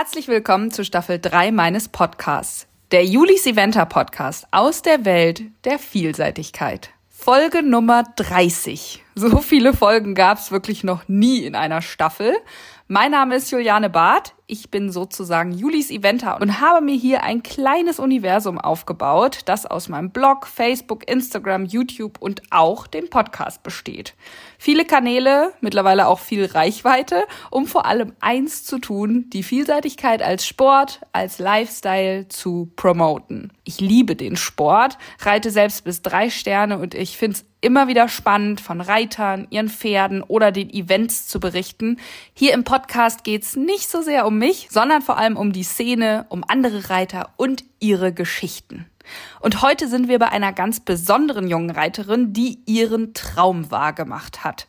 Herzlich willkommen zu Staffel 3 meines Podcasts, der Julis Eventer Podcast aus der Welt der Vielseitigkeit. Folge Nummer 30. So viele Folgen gab es wirklich noch nie in einer Staffel. Mein Name ist Juliane Barth. Ich bin sozusagen Julis Eventer und habe mir hier ein kleines Universum aufgebaut, das aus meinem Blog, Facebook, Instagram, YouTube und auch dem Podcast besteht. Viele Kanäle, mittlerweile auch viel Reichweite, um vor allem eins zu tun, die Vielseitigkeit als Sport, als Lifestyle zu promoten. Ich liebe den Sport, reite selbst bis drei Sterne und ich finde es immer wieder spannend, von Reitern, ihren Pferden oder den Events zu berichten. Hier im Podcast geht's nicht so sehr um mich, sondern vor allem um die Szene, um andere Reiter und ihre Geschichten. Und heute sind wir bei einer ganz besonderen jungen Reiterin, die ihren Traum wahrgemacht hat.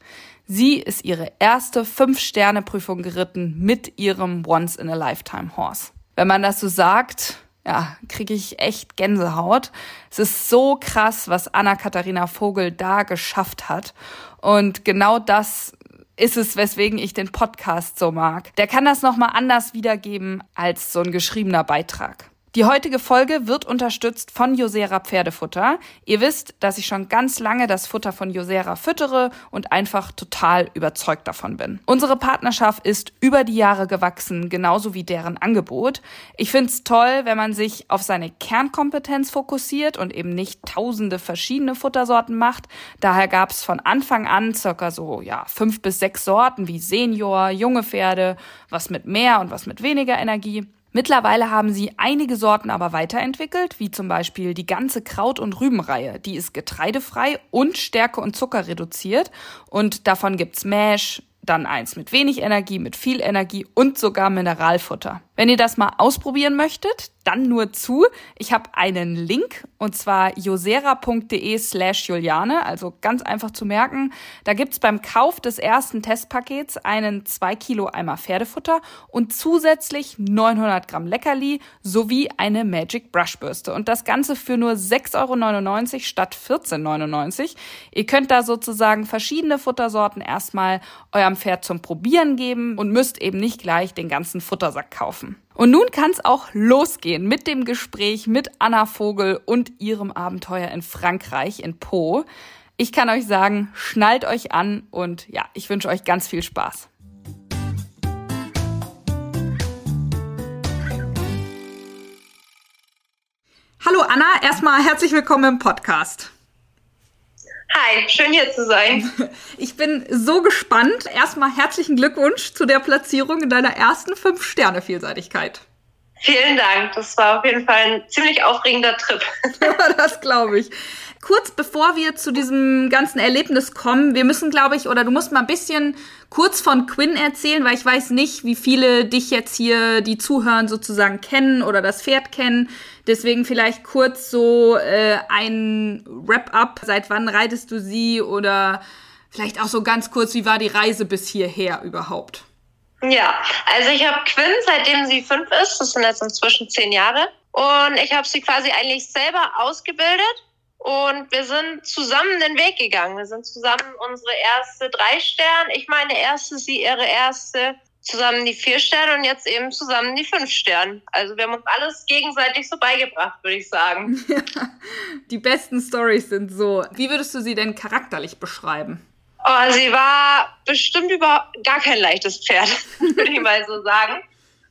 Sie ist ihre erste Fünf-Sterne-Prüfung geritten mit ihrem Once-in-a-Lifetime-Horse. Wenn man das so sagt, ja, kriege ich echt Gänsehaut. Es ist so krass, was Anna-Katharina Vogel da geschafft hat. Und genau das ist es, weswegen ich den Podcast so mag. Der kann das nochmal anders wiedergeben als so ein geschriebener Beitrag. Die heutige Folge wird unterstützt von Josera Pferdefutter. Ihr wisst, dass ich schon ganz lange das Futter von Josera füttere und einfach total überzeugt davon bin. Unsere Partnerschaft ist über die Jahre gewachsen, genauso wie deren Angebot. Ich finde es toll, wenn man sich auf seine Kernkompetenz fokussiert und eben nicht tausende verschiedene Futtersorten macht. Daher gab es von Anfang an circa so ja fünf bis sechs Sorten wie Senior, junge Pferde, was mit mehr und was mit weniger Energie. Mittlerweile haben sie einige Sorten aber weiterentwickelt, wie zum Beispiel die ganze Kraut- und Rübenreihe. Die ist getreidefrei und Stärke und Zucker reduziert. Und davon gibt's Mash, dann eins mit wenig Energie, mit viel Energie und sogar Mineralfutter. Wenn ihr das mal ausprobieren möchtet, dann nur zu. Ich habe einen Link und zwar josera.de slash Juliane, also ganz einfach zu merken. Da gibt's beim Kauf des ersten Testpakets einen 2 Kilo Eimer Pferdefutter und zusätzlich 900 Gramm Leckerli sowie eine Magic Brushbürste. Und das Ganze für nur 6,99 Euro statt 14,99 Euro. Ihr könnt da sozusagen verschiedene Futtersorten erstmal eurem Pferd zum Probieren geben und müsst eben nicht gleich den ganzen Futtersack kaufen. Und nun kann es auch losgehen mit dem Gespräch mit Anna Vogel und ihrem Abenteuer in Frankreich, in Po. Ich kann euch sagen, schnallt euch an und ja, ich wünsche euch ganz viel Spaß. Hallo Anna, erstmal herzlich willkommen im Podcast. Hi, schön hier zu sein. Ich bin so gespannt. Erstmal herzlichen Glückwunsch zu der Platzierung in deiner ersten Fünf-Sterne-Vielseitigkeit. Vielen Dank. Das war auf jeden Fall ein ziemlich aufregender Trip. das glaube ich. Kurz bevor wir zu diesem ganzen Erlebnis kommen, wir müssen, glaube ich, oder du musst mal ein bisschen kurz von Quinn erzählen, weil ich weiß nicht, wie viele dich jetzt hier, die zuhören, sozusagen kennen oder das Pferd kennen. Deswegen vielleicht kurz so äh, ein Wrap-up. Seit wann reitest du sie oder vielleicht auch so ganz kurz, wie war die Reise bis hierher überhaupt? Ja, also ich habe Quinn, seitdem sie fünf ist, das sind jetzt inzwischen zehn Jahre. Und ich habe sie quasi eigentlich selber ausgebildet und wir sind zusammen den Weg gegangen. Wir sind zusammen unsere erste drei Sterne, ich meine erste, sie ihre erste, zusammen die vier Sterne und jetzt eben zusammen die fünf Sterne. Also wir haben uns alles gegenseitig so beigebracht, würde ich sagen. die besten Stories sind so. Wie würdest du sie denn charakterlich beschreiben? Oh, sie war bestimmt über gar kein leichtes Pferd, würde ich mal so sagen.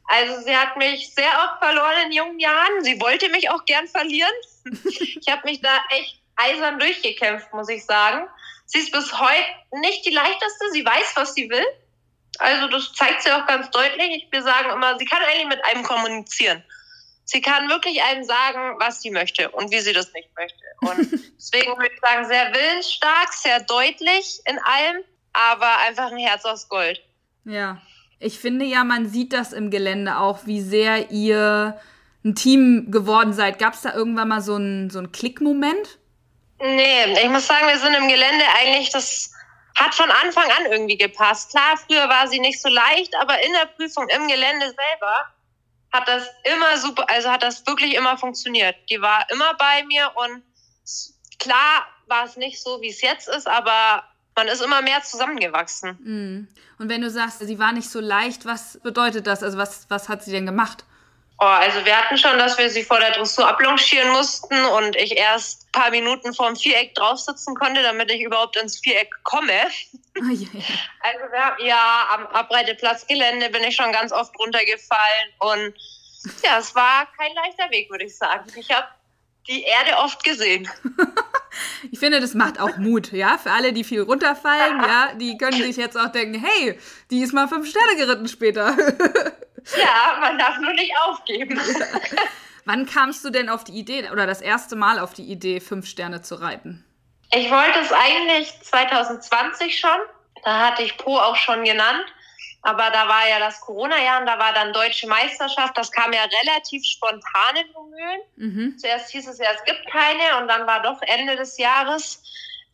Also sie hat mich sehr oft verloren in jungen Jahren. Sie wollte mich auch gern verlieren. Ich habe mich da echt eisern durchgekämpft, muss ich sagen. Sie ist bis heute nicht die leichteste. Sie weiß, was sie will. Also das zeigt sie auch ganz deutlich. Wir sagen immer, sie kann eigentlich mit einem kommunizieren. Sie kann wirklich einem sagen, was sie möchte und wie sie das nicht möchte. Und deswegen würde ich sagen, sehr willensstark, sehr deutlich in allem, aber einfach ein Herz aus Gold. Ja. Ich finde ja, man sieht das im Gelände auch, wie sehr ihr ein Team geworden seid. Gab es da irgendwann mal so einen so Klickmoment? Nee, ich muss sagen, wir sind im Gelände eigentlich, das hat von Anfang an irgendwie gepasst. Klar, früher war sie nicht so leicht, aber in der Prüfung im Gelände selber hat das immer super, also hat das wirklich immer funktioniert. Die war immer bei mir und klar war es nicht so, wie es jetzt ist, aber man ist immer mehr zusammengewachsen. Mhm. Und wenn du sagst, sie war nicht so leicht, was bedeutet das? Also was, was hat sie denn gemacht? Oh, also wir hatten schon, dass wir sie vor der Dressur ablongieren mussten und ich erst ein paar Minuten vorm Viereck draufsitzen konnte, damit ich überhaupt ins Viereck komme. Oh, yeah. Also wir haben, ja, am Abreiteplatzgelände bin ich schon ganz oft runtergefallen und ja, es war kein leichter Weg, würde ich sagen. Ich habe die Erde oft gesehen. ich finde, das macht auch Mut, ja, für alle, die viel runterfallen, ja, die können sich jetzt auch denken, hey, die ist mal fünf Sterne geritten später. Ja, man darf nur nicht aufgeben. Wann kamst du denn auf die Idee oder das erste Mal auf die Idee, fünf Sterne zu reiten? Ich wollte es eigentlich 2020 schon. Da hatte ich Po auch schon genannt. Aber da war ja das Corona-Jahr und da war dann Deutsche Meisterschaft. Das kam ja relativ spontan in Lumülen. Mhm. Zuerst hieß es ja, es gibt keine und dann war doch Ende des Jahres,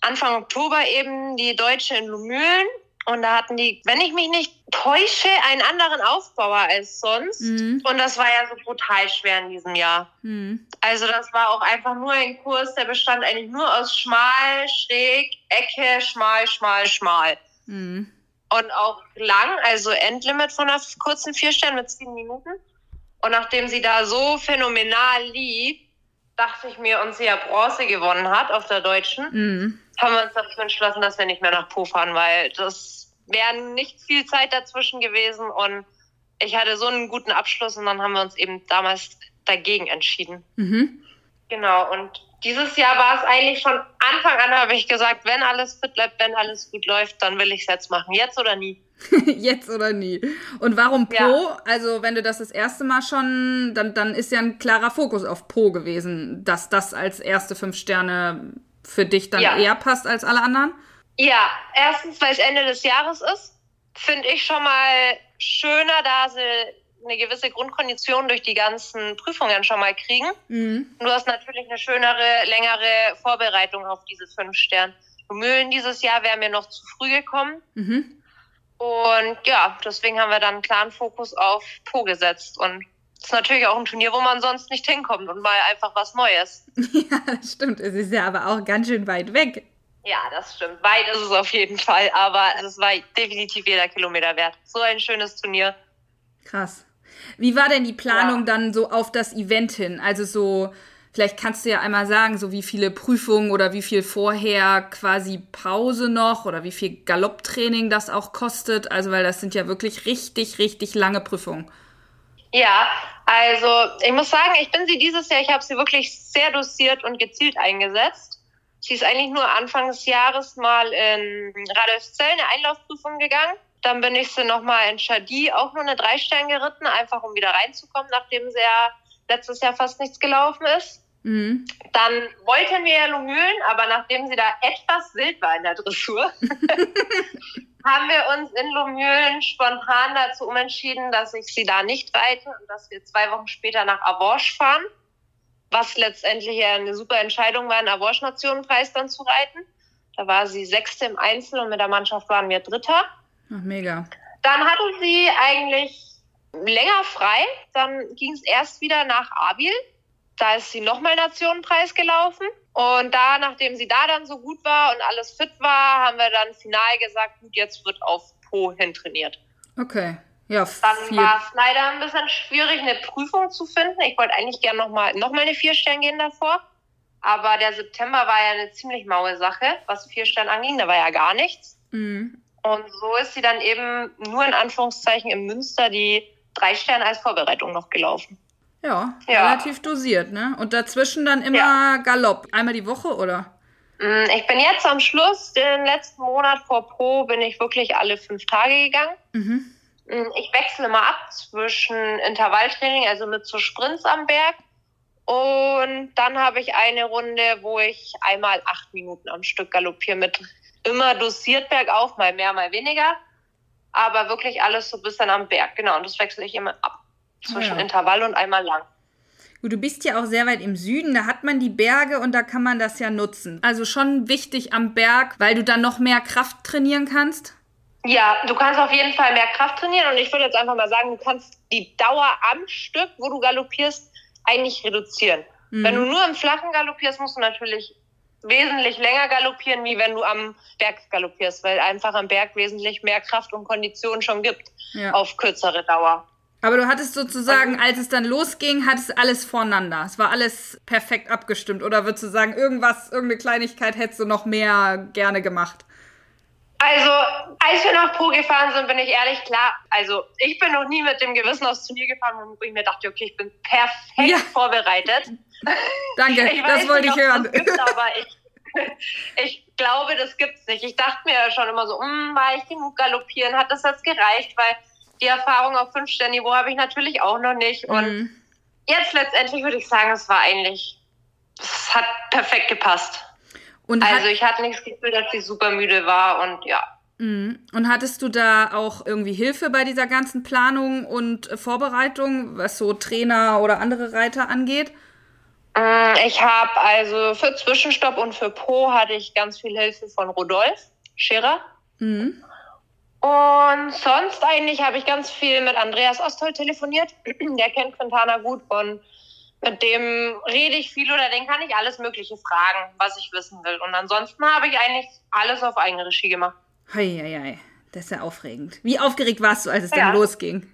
Anfang Oktober eben die Deutsche in Lumülen. Und da hatten die, wenn ich mich nicht täusche, einen anderen Aufbauer als sonst. Mhm. Und das war ja so brutal schwer in diesem Jahr. Mhm. Also das war auch einfach nur ein Kurs, der bestand eigentlich nur aus schmal, schräg, Ecke, schmal, schmal, schmal. Mhm. Und auch lang, also Endlimit von einer kurzen Vierstern mit sieben Minuten. Und nachdem sie da so phänomenal lief, dachte ich mir, und sie ja Bronze gewonnen hat auf der Deutschen, mhm. Haben wir uns dafür entschlossen, dass wir nicht mehr nach Po fahren, weil das wäre nicht viel Zeit dazwischen gewesen und ich hatte so einen guten Abschluss und dann haben wir uns eben damals dagegen entschieden. Mhm. Genau, und dieses Jahr war es eigentlich von Anfang an, habe ich gesagt, wenn alles fit bleibt, wenn alles gut läuft, dann will ich es jetzt machen. Jetzt oder nie. jetzt oder nie. Und warum Po? Ja. Also, wenn du das das erste Mal schon, dann, dann ist ja ein klarer Fokus auf Po gewesen, dass das als erste fünf Sterne für dich dann ja. eher passt als alle anderen? Ja, erstens, weil es Ende des Jahres ist, finde ich schon mal schöner, da sie eine gewisse Grundkondition durch die ganzen Prüfungen schon mal kriegen. Mhm. Du hast natürlich eine schönere, längere Vorbereitung auf diese fünf Sterne. Mühlen dieses Jahr wären mir noch zu früh gekommen. Mhm. Und ja, deswegen haben wir dann einen klaren Fokus auf Po gesetzt. Und ist natürlich auch ein Turnier, wo man sonst nicht hinkommt und mal einfach was Neues. Ja, das stimmt. Es ist ja aber auch ganz schön weit weg. Ja, das stimmt. Weit ist es auf jeden Fall, aber es war definitiv jeder Kilometer wert. So ein schönes Turnier. Krass. Wie war denn die Planung ja. dann so auf das Event hin? Also so, vielleicht kannst du ja einmal sagen, so wie viele Prüfungen oder wie viel vorher quasi Pause noch oder wie viel Galopptraining das auch kostet. Also, weil das sind ja wirklich richtig, richtig lange Prüfungen. Ja, also ich muss sagen, ich bin sie dieses Jahr, ich habe sie wirklich sehr dosiert und gezielt eingesetzt. Sie ist eigentlich nur Anfang des Jahres mal in Radolfzell eine Einlaufprüfung gegangen. Dann bin ich sie nochmal in Chadi auch nur eine Dreistern geritten, einfach um wieder reinzukommen, nachdem sie ja letztes Jahr fast nichts gelaufen ist. Mhm. Dann wollten wir ja Lumülen, aber nachdem sie da etwas wild war in der Dressur, haben wir uns in Lumülen spontan dazu umentschieden, dass ich sie da nicht reite und dass wir zwei Wochen später nach Avorsch fahren was letztendlich eine super Entscheidung war, einen Awards-Nationenpreis dann zu reiten. Da war sie Sechste im Einzel und mit der Mannschaft waren wir Dritter. Ach, mega. Dann hatte sie eigentlich länger frei. Dann ging es erst wieder nach Abil. Da ist sie nochmal Nationenpreis gelaufen. Und da, nachdem sie da dann so gut war und alles fit war, haben wir dann final gesagt, gut, jetzt wird auf Po hin trainiert. Okay. Ja, dann war es leider ein bisschen schwierig, eine Prüfung zu finden. Ich wollte eigentlich gerne nochmal noch mal eine vier Stern gehen davor. Aber der September war ja eine ziemlich maue Sache, was vier Stern anging. Da war ja gar nichts. Mhm. Und so ist sie dann eben nur in Anführungszeichen im Münster die drei Sterne als Vorbereitung noch gelaufen. Ja, ja, relativ dosiert, ne? Und dazwischen dann immer ja. Galopp. Einmal die Woche, oder? Mm, ich bin jetzt am Schluss, den letzten Monat vor Pro, bin ich wirklich alle fünf Tage gegangen. Mhm. Hm, ich wechsle mal ab zwischen Intervalltraining, also mit so Sprints am Berg. Und dann habe ich eine Runde, wo ich einmal acht Minuten am Stück galoppiere mit immer dosiert bergauf, mal mehr, mal weniger. Aber wirklich alles so bis dann am Berg. Genau, und das wechsle ich immer ab. Zwischen ja. Intervall und einmal lang. Gut, du bist ja auch sehr weit im Süden, da hat man die Berge und da kann man das ja nutzen. Also schon wichtig am Berg, weil du dann noch mehr Kraft trainieren kannst. Ja, du kannst auf jeden Fall mehr Kraft trainieren und ich würde jetzt einfach mal sagen, du kannst die Dauer am Stück, wo du galoppierst, eigentlich reduzieren. Mhm. Wenn du nur im Flachen galoppierst, musst du natürlich wesentlich länger galoppieren, wie wenn du am Berg galoppierst, weil einfach am Berg wesentlich mehr Kraft und Kondition schon gibt ja. auf kürzere Dauer. Aber du hattest sozusagen, als es dann losging, hattest alles voreinander. Es war alles perfekt abgestimmt. Oder würdest du sagen, irgendwas, irgendeine Kleinigkeit hättest du noch mehr gerne gemacht? Also, als wir nach Pro gefahren sind, bin ich ehrlich klar. Also, ich bin noch nie mit dem Gewissen aufs Turnier gefahren, wo ich mir dachte, okay, ich bin perfekt ja. vorbereitet. Danke, das wollte ich hören. Gibt, aber ich, ich glaube, das gibt's nicht. Ich dachte mir schon immer so, hm, war ich genug galoppieren? Hat das jetzt gereicht? Weil die Erfahrung auf Fünf-Stern-Niveau habe ich natürlich auch noch nicht. Und mhm. jetzt letztendlich würde ich sagen, es war eigentlich, es hat perfekt gepasst. Und also ich hatte nicht das Gefühl, dass ich super müde war und ja. Mhm. Und hattest du da auch irgendwie Hilfe bei dieser ganzen Planung und Vorbereitung, was so Trainer oder andere Reiter angeht? Mm, ich habe also für Zwischenstopp und für Po hatte ich ganz viel Hilfe von Rodolf Scherer. Mhm. Und sonst eigentlich habe ich ganz viel mit Andreas Ostol telefoniert. Der kennt Quintana gut und mit dem rede ich viel oder den kann ich alles Mögliche fragen, was ich wissen will. Und ansonsten habe ich eigentlich alles auf eigene Regie gemacht. Hei, hei, hei. Das ist ja aufregend. Wie aufgeregt warst du, als es ja. dann losging?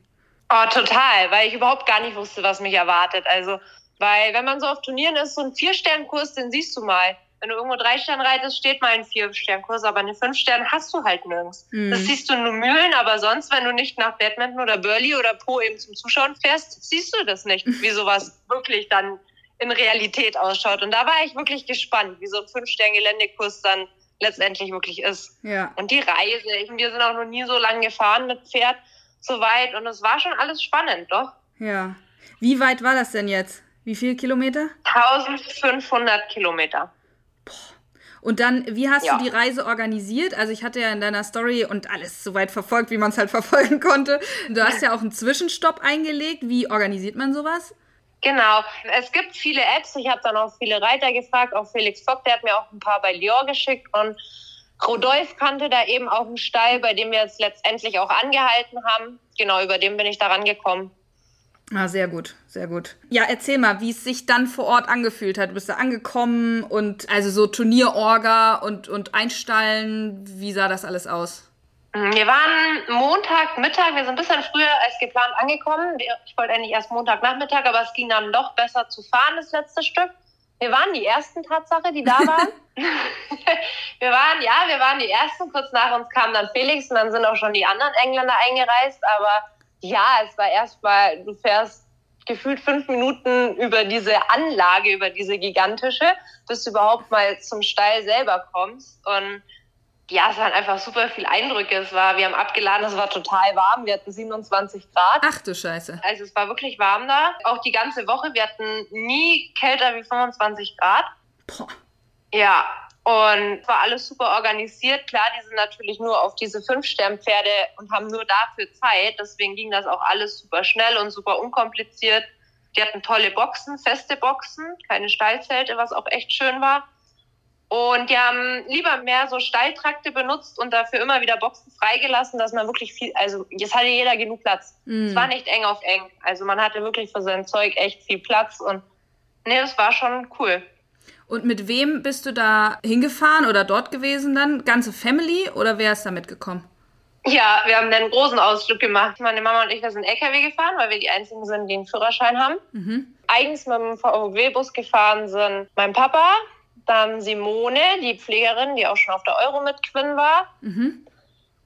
Oh, total, weil ich überhaupt gar nicht wusste, was mich erwartet. Also, weil wenn man so auf Turnieren ist, so ein Vier-Stern-Kurs, den siehst du mal wenn du irgendwo drei Sterne reitest, steht mal ein Vier-Stern-Kurs, aber eine fünf Sterne hast du halt nirgends. Mhm. Das siehst du nur Mühlen, aber sonst, wenn du nicht nach Badminton oder Burley oder Po eben zum Zuschauen fährst, siehst du das nicht, wie sowas wirklich dann in Realität ausschaut. Und da war ich wirklich gespannt, wie so ein Fünf-Stern-Geländekurs dann letztendlich wirklich ist. Ja. Und die Reise, wir sind auch noch nie so lange gefahren mit Pferd so weit und es war schon alles spannend, doch. Ja. Wie weit war das denn jetzt? Wie viele Kilometer? 1500 Kilometer. Und dann, wie hast ja. du die Reise organisiert? Also ich hatte ja in deiner Story und alles so weit verfolgt, wie man es halt verfolgen konnte. Du hast ja auch einen Zwischenstopp eingelegt. Wie organisiert man sowas? Genau. Es gibt viele Apps. Ich habe dann auch viele Reiter gefragt. Auch Felix Fock, der hat mir auch ein paar bei Lior geschickt. Und Rodolf kannte da eben auch einen Stall, bei dem wir jetzt letztendlich auch angehalten haben. Genau, über den bin ich da rangekommen. Ah, sehr gut, sehr gut. Ja, erzähl mal, wie es sich dann vor Ort angefühlt hat. Du bist da angekommen und also so Turnierorga und, und Einstallen, wie sah das alles aus? Wir waren Montag Mittag, wir sind ein bisschen früher als geplant angekommen. Ich wollte eigentlich erst Montagnachmittag, aber es ging dann doch besser zu fahren, das letzte Stück. Wir waren die ersten Tatsache, die da waren. wir waren, ja, wir waren die ersten. Kurz nach uns kam dann Felix und dann sind auch schon die anderen Engländer eingereist, aber ja, es war erstmal, du fährst gefühlt fünf Minuten über diese Anlage, über diese gigantische, bis du überhaupt mal zum Stall selber kommst. Und ja, es waren einfach super viele Eindrücke. Es war, wir haben abgeladen, es war total warm. Wir hatten 27 Grad. Ach du Scheiße. Also es war wirklich warm da. Auch die ganze Woche. Wir hatten nie kälter wie 25 Grad. Boah. Ja, und es war alles super organisiert. Klar, die sind natürlich nur auf diese Fünf-Stern-Pferde und haben nur dafür Zeit. Deswegen ging das auch alles super schnell und super unkompliziert. Die hatten tolle Boxen, feste Boxen, keine Stallzelte, was auch echt schön war. Und die haben lieber mehr so Stalltrakte benutzt und dafür immer wieder Boxen freigelassen, dass man wirklich viel, also jetzt hatte jeder genug Platz. Mm. Es war nicht eng auf eng. Also man hatte wirklich für sein Zeug echt viel Platz und nee, das war schon cool. Und mit wem bist du da hingefahren oder dort gewesen dann? Ganze Family oder wer ist da mitgekommen? Ja, wir haben einen großen Ausflug gemacht. Meine Mama und ich, wir sind LKW gefahren, weil wir die einzigen sind, die einen Führerschein haben. Mhm. Eigens mit dem VW-Bus gefahren sind mein Papa, dann Simone, die Pflegerin, die auch schon auf der Euro mit Quinn war, mhm.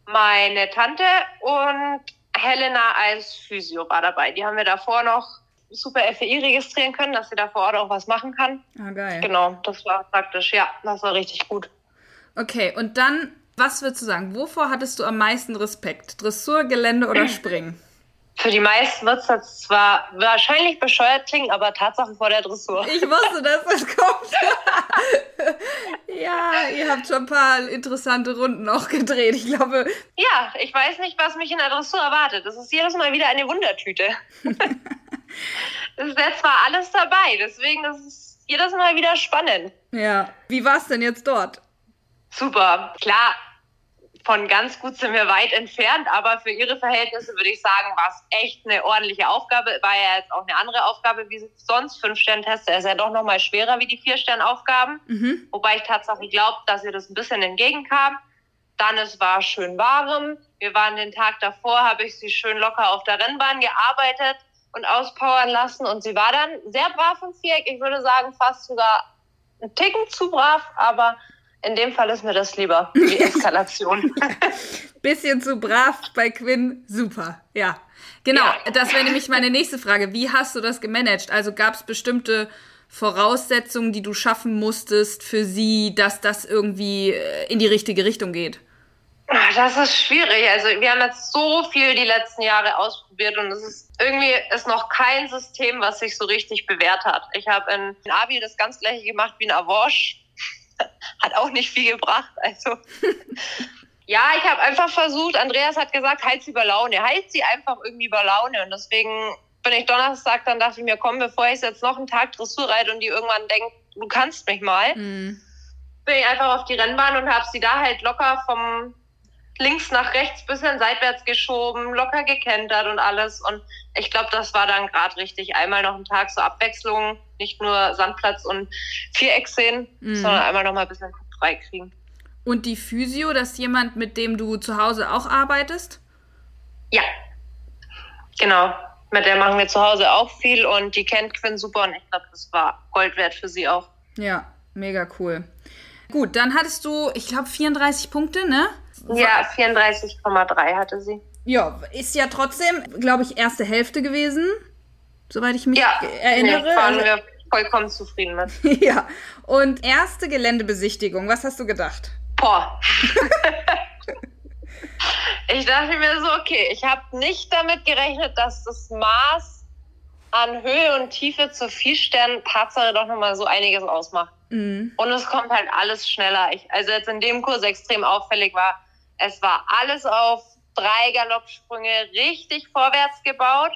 meine Tante und Helena als Physio war dabei. Die haben wir davor noch super FEI registrieren können, dass sie da vor Ort auch was machen kann. Ah, geil. Genau, das war praktisch. Ja, das war richtig gut. Okay, und dann, was würdest du sagen? Wovor hattest du am meisten Respekt? Dressur, Gelände oder Springen? Für die meisten wird es zwar wahrscheinlich bescheuert klingen, aber Tatsache vor der Dressur. Ich wusste, dass das kommt. ja, ihr habt schon ein paar interessante Runden auch gedreht. Ich glaube. Ja, ich weiß nicht, was mich in der Dressur erwartet. Das ist jedes Mal wieder eine Wundertüte. es ist jetzt zwar alles dabei, deswegen ist es jedes Mal wieder spannend. Ja. Wie war es denn jetzt dort? Super. Klar, von ganz gut sind wir weit entfernt, aber für ihre Verhältnisse würde ich sagen, war es echt eine ordentliche Aufgabe. War ja jetzt auch eine andere Aufgabe wie sonst. Fünf-Stern-Test ist ja doch nochmal schwerer wie die Vier-Stern-Aufgaben. Mhm. Wobei ich tatsächlich glaube, dass ihr das ein bisschen entgegenkam. Dann es war schön warm. Wir waren den Tag davor, habe ich sie schön locker auf der Rennbahn gearbeitet und auspowern lassen. Und sie war dann sehr brav im Viereck. Ich würde sagen, fast sogar ein Ticken zu brav, aber in dem Fall ist mir das lieber, die Eskalation. Bisschen zu brav bei Quinn, super, ja. Genau, ja. das wäre nämlich meine nächste Frage. Wie hast du das gemanagt? Also gab es bestimmte Voraussetzungen, die du schaffen musstest für sie, dass das irgendwie äh, in die richtige Richtung geht? Das ist schwierig. Also wir haben jetzt so viel die letzten Jahre ausprobiert und es ist irgendwie ist noch kein System, was sich so richtig bewährt hat. Ich habe in, Abi das ganz gleiche gemacht wie in Avosh. Hat auch nicht viel gebracht. Also ja, ich habe einfach versucht, Andreas hat gesagt, halt sie über Laune. Halt sie einfach irgendwie über Laune. Und deswegen bin ich Donnerstag, dann dachte ich mir, komm, bevor ich jetzt noch einen Tag Dressur reite und die irgendwann denkt, du kannst mich mal, mhm. bin ich einfach auf die Rennbahn und habe sie da halt locker vom links nach rechts bisschen seitwärts geschoben, locker gekentert und alles. Und ich glaube, das war dann gerade richtig. Einmal noch einen Tag so Abwechslung, nicht nur Sandplatz und Viereck sehen, mhm. sondern einmal noch mal ein bisschen frei kriegen. Und die Physio, das ist jemand, mit dem du zu Hause auch arbeitest? Ja, genau. Mit der machen wir zu Hause auch viel und die kennt Quinn super und ich glaube, das war Gold wert für sie auch. Ja, mega cool. Gut, dann hattest du, ich glaube, 34 Punkte, ne? Ja, 34,3 hatte sie. Ja, ist ja trotzdem, glaube ich, erste Hälfte gewesen, soweit ich mich ja, erinnere. Nee, waren also, wir vollkommen zufrieden mit. ja, und erste Geländebesichtigung, was hast du gedacht? Boah. ich dachte mir so, okay, ich habe nicht damit gerechnet, dass das Maß an Höhe und Tiefe zur Vierstern-Tatsache doch nochmal so einiges ausmacht. Mhm. Und es kommt halt alles schneller. Ich, also jetzt in dem Kurs extrem auffällig war, es war alles auf drei Galoppsprünge richtig vorwärts gebaut,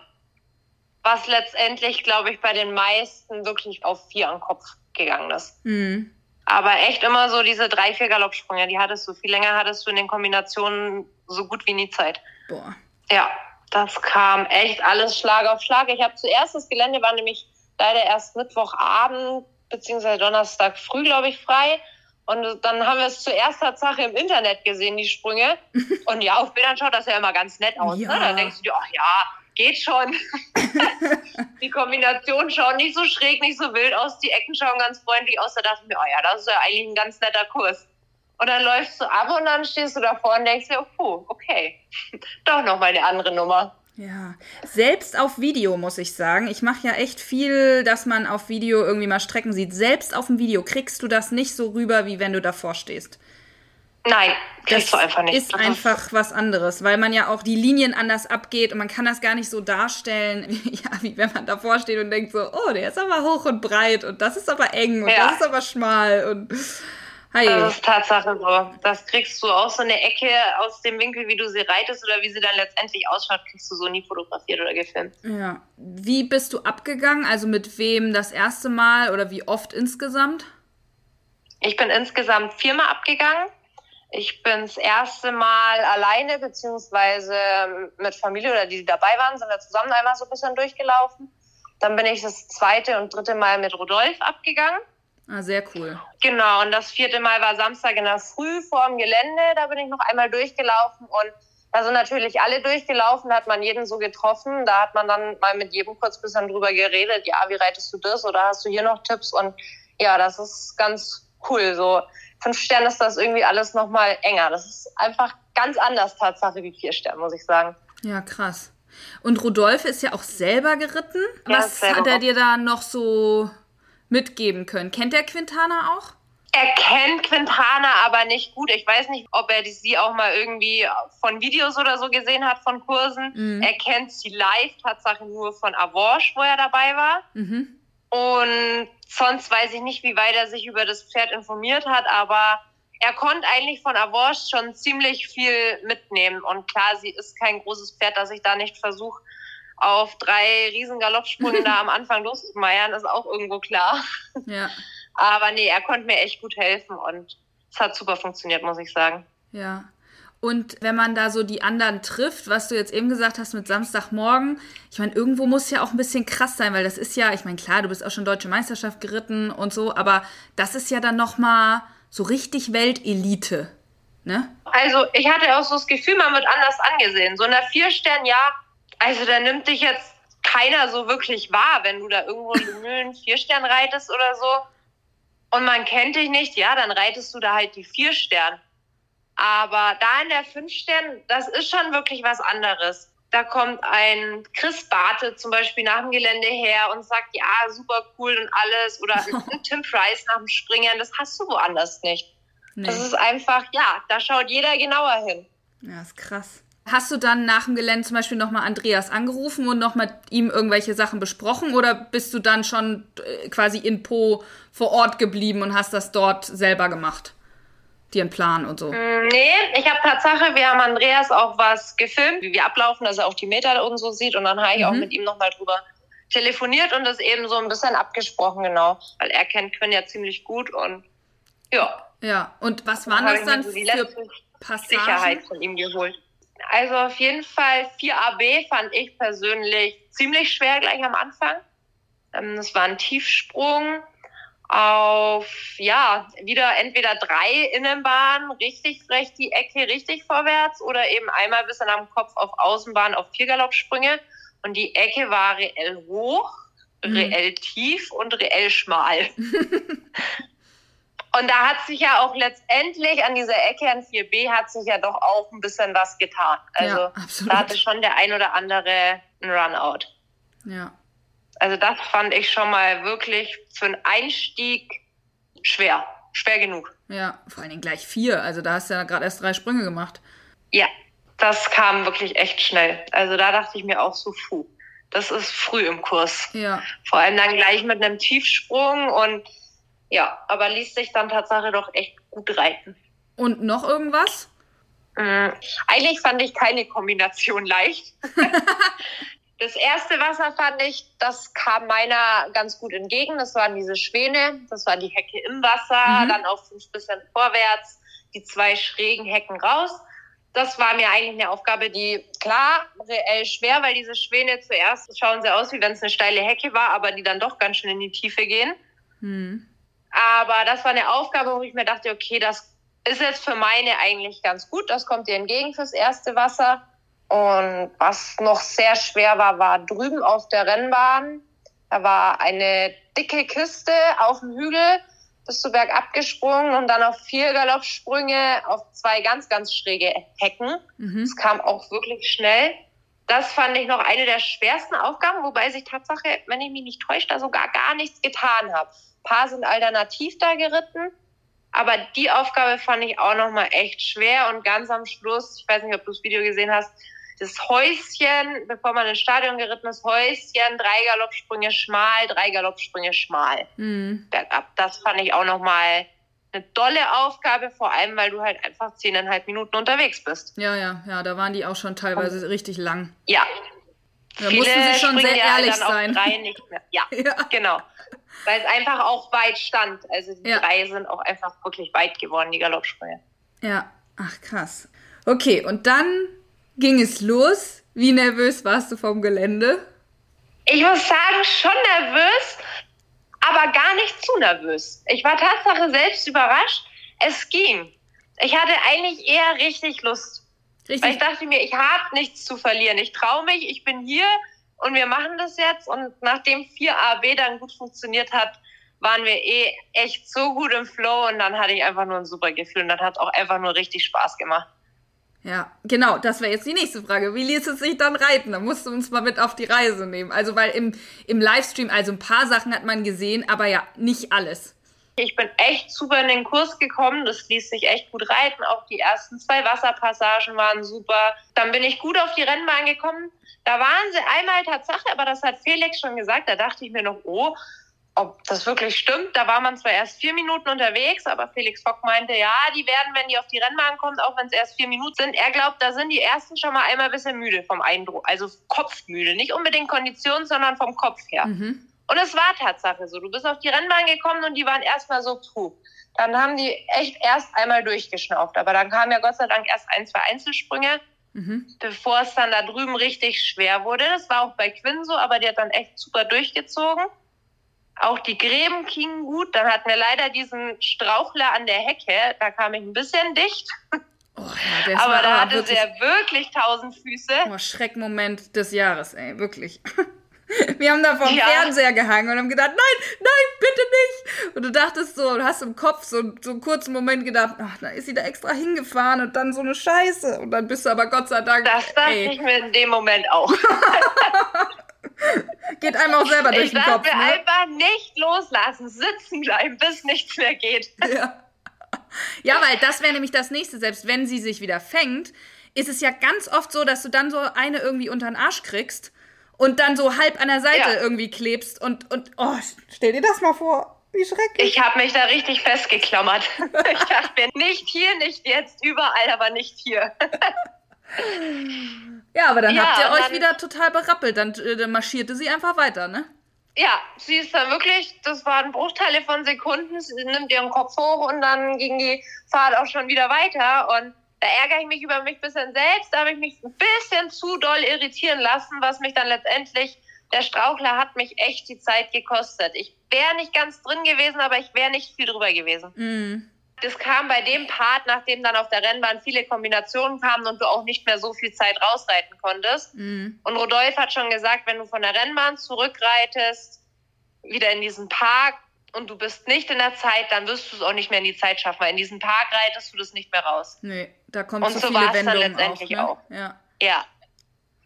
was letztendlich, glaube ich, bei den meisten wirklich auf vier am Kopf gegangen ist. Mhm. Aber echt immer so diese drei, vier Galoppsprünge, die hattest du. Viel länger hattest du in den Kombinationen so gut wie nie Zeit. Boah. Ja, das kam echt alles Schlag auf Schlag. Ich habe zuerst das Gelände war nämlich leider erst Mittwochabend beziehungsweise Donnerstag früh, glaube ich, frei. Und dann haben wir es zuerst Tatsache im Internet gesehen, die Sprünge. Und ja, auf Bildern schaut das ja immer ganz nett aus. Ja. Ne? Da denkst du dir, ach ja, geht schon. die Kombination schaut nicht so schräg, nicht so wild aus. Die Ecken schauen ganz freundlich aus. Da dachte ich mir, oh ja, das ist ja eigentlich ein ganz netter Kurs. Und dann läufst du ab und dann stehst du davor und denkst dir, oh, okay, doch noch mal eine andere Nummer. Ja, selbst auf Video muss ich sagen. Ich mache ja echt viel, dass man auf Video irgendwie mal Strecken sieht. Selbst auf dem Video kriegst du das nicht so rüber, wie wenn du davor stehst. Nein, kriegst das du einfach nicht. Ist einfach was anderes, weil man ja auch die Linien anders abgeht und man kann das gar nicht so darstellen, ja, wie wenn man davor steht und denkt so, oh, der ist aber hoch und breit und das ist aber eng und ja. das ist aber schmal und Hi. Das ist Tatsache so. Das kriegst du aus so eine Ecke aus dem Winkel, wie du sie reitest oder wie sie dann letztendlich ausschaut, kriegst du so nie fotografiert oder gefilmt. Ja. Wie bist du abgegangen? Also mit wem das erste Mal oder wie oft insgesamt? Ich bin insgesamt viermal abgegangen. Ich bin das erste Mal alleine, beziehungsweise mit Familie oder die, die dabei waren, sind wir zusammen einmal so ein bisschen durchgelaufen. Dann bin ich das zweite und dritte Mal mit Rodolf abgegangen. Ah, sehr cool. Genau, und das vierte Mal war Samstag in der Früh vor dem Gelände. Da bin ich noch einmal durchgelaufen und da sind natürlich alle durchgelaufen, da hat man jeden so getroffen. Da hat man dann mal mit jedem kurz ein bisschen drüber geredet. Ja, wie reitest du das oder hast du hier noch Tipps? Und ja, das ist ganz cool. So fünf Sterne ist das irgendwie alles nochmal enger. Das ist einfach ganz anders Tatsache wie vier Sterne, muss ich sagen. Ja, krass. Und Rudolf ist ja auch selber geritten. Was ja, hat er dir da noch so mitgeben können. Kennt der Quintana auch? Er kennt Quintana aber nicht gut. Ich weiß nicht, ob er sie auch mal irgendwie von Videos oder so gesehen hat, von Kursen. Mhm. Er kennt sie live, Tatsache nur von Avorsch, wo er dabei war. Mhm. Und sonst weiß ich nicht, wie weit er sich über das Pferd informiert hat, aber er konnte eigentlich von Avorsch schon ziemlich viel mitnehmen. Und klar, sie ist kein großes Pferd, dass ich da nicht versuche, auf drei riesen Galoppsprüngen da am Anfang loszumeiern, ist auch irgendwo klar. Ja. Aber nee, er konnte mir echt gut helfen und es hat super funktioniert, muss ich sagen. Ja. Und wenn man da so die anderen trifft, was du jetzt eben gesagt hast mit Samstagmorgen, ich meine, irgendwo muss ja auch ein bisschen krass sein, weil das ist ja, ich meine, klar, du bist auch schon deutsche Meisterschaft geritten und so, aber das ist ja dann nochmal so richtig Weltelite, ne? Also ich hatte auch so das Gefühl, man wird anders angesehen. So in der Vierstern, ja, also da nimmt dich jetzt keiner so wirklich wahr, wenn du da irgendwo in Mühlen Vierstern reitest oder so. Und man kennt dich nicht, ja, dann reitest du da halt die Vierstern. Aber da in der Fünfstern, das ist schon wirklich was anderes. Da kommt ein Chris Barte zum Beispiel nach dem Gelände her und sagt, ja, super cool und alles. Oder ein Tim Price nach dem Springen. Das hast du woanders nicht. Nee. Das ist einfach, ja, da schaut jeder genauer hin. Ja, ist krass. Hast du dann nach dem Gelände zum Beispiel nochmal Andreas angerufen und nochmal ihm irgendwelche Sachen besprochen oder bist du dann schon äh, quasi in Po vor Ort geblieben und hast das dort selber gemacht? dir einen Plan und so? Mm, nee, ich habe Tatsache, wir haben Andreas auch was gefilmt, wie wir ablaufen, dass er auch die Meter und so sieht. Und dann habe ich mhm. auch mit ihm nochmal drüber telefoniert und das eben so ein bisschen abgesprochen, genau. Weil er kennt Quinn ja ziemlich gut und ja. Ja, und was waren das dann so für Passagen? Sicherheit von ihm geholt. Also auf jeden Fall 4AB fand ich persönlich ziemlich schwer gleich am Anfang. Ähm, das war ein Tiefsprung auf, ja, wieder entweder drei Innenbahnen, richtig frech die Ecke, richtig vorwärts oder eben einmal bis an am Kopf auf Außenbahn auf vier Galoppsprünge. Und die Ecke war reell hoch, mhm. reell tief und reell schmal. und da hat sich ja auch letztendlich an dieser Ecke an 4b hat sich ja doch auch ein bisschen was getan. Also ja, da hatte schon der ein oder andere ein Runout. Ja. Also das fand ich schon mal wirklich für einen Einstieg schwer. Schwer genug. Ja, vor allen Dingen gleich vier. Also da hast du ja gerade erst drei Sprünge gemacht. Ja, das kam wirklich echt schnell. Also da dachte ich mir auch so, puh, das ist früh im Kurs. Ja. Vor allem dann gleich mit einem Tiefsprung und ja, aber ließ sich dann tatsächlich doch echt gut reiten. Und noch irgendwas? Mhm. Eigentlich fand ich keine Kombination leicht. Das erste Wasser fand ich, das kam meiner ganz gut entgegen. Das waren diese Schwäne, das war die Hecke im Wasser, mhm. dann auf fünf bisschen vorwärts, die zwei schrägen Hecken raus. Das war mir eigentlich eine Aufgabe, die klar reell schwer, weil diese Schwäne zuerst schauen sie aus, wie wenn es eine steile Hecke war, aber die dann doch ganz schön in die Tiefe gehen. Mhm. Aber das war eine Aufgabe, wo ich mir dachte, okay, das ist jetzt für meine eigentlich ganz gut. Das kommt dir entgegen fürs erste Wasser. Und was noch sehr schwer war, war drüben auf der Rennbahn. Da war eine dicke Kiste auf dem Hügel, bist du bergab gesprungen und dann auf vier Galoppsprünge auf zwei ganz, ganz schräge Hecken. Mhm. Das kam auch wirklich schnell. Das fand ich noch eine der schwersten Aufgaben, wobei sich Tatsache, wenn ich mich nicht täusche, da sogar gar nichts getan habe. Ein paar sind alternativ da geritten, aber die Aufgabe fand ich auch noch mal echt schwer und ganz am Schluss, ich weiß nicht, ob du das Video gesehen hast, das Häuschen, bevor man ins Stadion geritten ist, Häuschen, drei Galoppsprünge schmal, drei Galoppsprünge schmal. Mhm. Bergab. Das fand ich auch nochmal eine tolle Aufgabe, vor allem, weil du halt einfach zehneinhalb Minuten unterwegs bist. Ja, ja, ja, da waren die auch schon teilweise Und, richtig lang. Ja. Da Viele mussten sie schon sehr ehrlich sein. Drei nicht mehr. Ja, ja, genau. Weil es einfach auch weit stand. Also die ja. drei sind auch einfach wirklich weit geworden, die Galoppsprünge. Ja, ach krass. Okay, und dann ging es los. Wie nervös warst du vom Gelände? Ich muss sagen, schon nervös, aber gar nicht zu nervös. Ich war Tatsache selbst überrascht. Es ging. Ich hatte eigentlich eher richtig Lust. Richtig. Weil ich dachte mir, ich habe nichts zu verlieren. Ich traue mich, ich bin hier und wir machen das jetzt. Und nachdem 4AB dann gut funktioniert hat, waren wir eh echt so gut im Flow und dann hatte ich einfach nur ein super Gefühl und dann hat auch einfach nur richtig Spaß gemacht. Ja, genau, das wäre jetzt die nächste Frage. Wie ließ es sich dann reiten? Da musst du uns mal mit auf die Reise nehmen. Also, weil im, im Livestream, also ein paar Sachen hat man gesehen, aber ja, nicht alles. Ich bin echt super in den Kurs gekommen. Das ließ sich echt gut reiten. Auch die ersten zwei Wasserpassagen waren super. Dann bin ich gut auf die Rennbahn gekommen. Da waren sie einmal Tatsache, aber das hat Felix schon gesagt. Da dachte ich mir noch, oh, ob das wirklich stimmt. Da war man zwar erst vier Minuten unterwegs, aber Felix Fock meinte, ja, die werden, wenn die auf die Rennbahn kommen, auch wenn es erst vier Minuten sind. Er glaubt, da sind die ersten schon mal einmal ein bisschen müde vom Eindruck, also kopfmüde. Nicht unbedingt Kondition, sondern vom Kopf her. Mhm. Und es war Tatsache so. Du bist auf die Rennbahn gekommen und die waren erstmal so, puh. Dann haben die echt erst einmal durchgeschnauft. Aber dann kamen ja Gott sei Dank erst ein, zwei Einzelsprünge, mhm. bevor es dann da drüben richtig schwer wurde. Das war auch bei Quinn so, aber die hat dann echt super durchgezogen. Auch die Gräben gingen gut. Dann hatten wir leider diesen Strauchler an der Hecke. Da kam ich ein bisschen dicht. Oh, ja, aber da hatte wirklich, sie ja wirklich tausend Füße. Oh, Schreckmoment des Jahres, ey, wirklich. Wir haben da vom ja. Fernseher gehangen und haben gedacht, nein, nein, bitte nicht. Und du dachtest so, du hast im Kopf so, so einen kurzen Moment gedacht, ach, da ist sie da extra hingefahren und dann so eine Scheiße. Und dann bist du aber Gott sei Dank. Das dachte ey. ich mir in dem Moment auch. geht einem auch selber durch ich den Kopf. Ich ne? einfach nicht loslassen, sitzen bleiben, bis nichts mehr geht. Ja, ja weil das wäre nämlich das nächste. Selbst wenn sie sich wieder fängt, ist es ja ganz oft so, dass du dann so eine irgendwie unter den Arsch kriegst und dann so halb an der Seite ja. irgendwie klebst und, und oh, stell dir das mal vor. Wie schrecklich. Ich habe mich da richtig festgeklammert. ich dachte mir, nicht hier, nicht jetzt, überall, aber nicht hier. ja, aber dann ja, habt ihr euch dann, wieder total berappelt. Dann, äh, dann marschierte sie einfach weiter, ne? Ja, sie ist dann wirklich, das waren Bruchteile von Sekunden, sie nimmt ihren Kopf hoch und dann ging die Fahrt auch schon wieder weiter. Und da ärgere ich mich über mich ein bisschen selbst, da habe ich mich ein bisschen zu doll irritieren lassen, was mich dann letztendlich, der Strauchler hat mich echt die Zeit gekostet. Ich wäre nicht ganz drin gewesen, aber ich wäre nicht viel drüber gewesen. Mm. Das kam bei dem Part, nachdem dann auf der Rennbahn viele Kombinationen kamen und du auch nicht mehr so viel Zeit rausreiten konntest. Mm. Und Rodolph hat schon gesagt, wenn du von der Rennbahn zurückreitest, wieder in diesen Park, und du bist nicht in der Zeit, dann wirst du es auch nicht mehr in die Zeit schaffen, weil in diesem Park reitest du das nicht mehr raus. Nee, da kommt und so, so viele Wendungen dann letztendlich auch, ne? auch. Ja. Ja.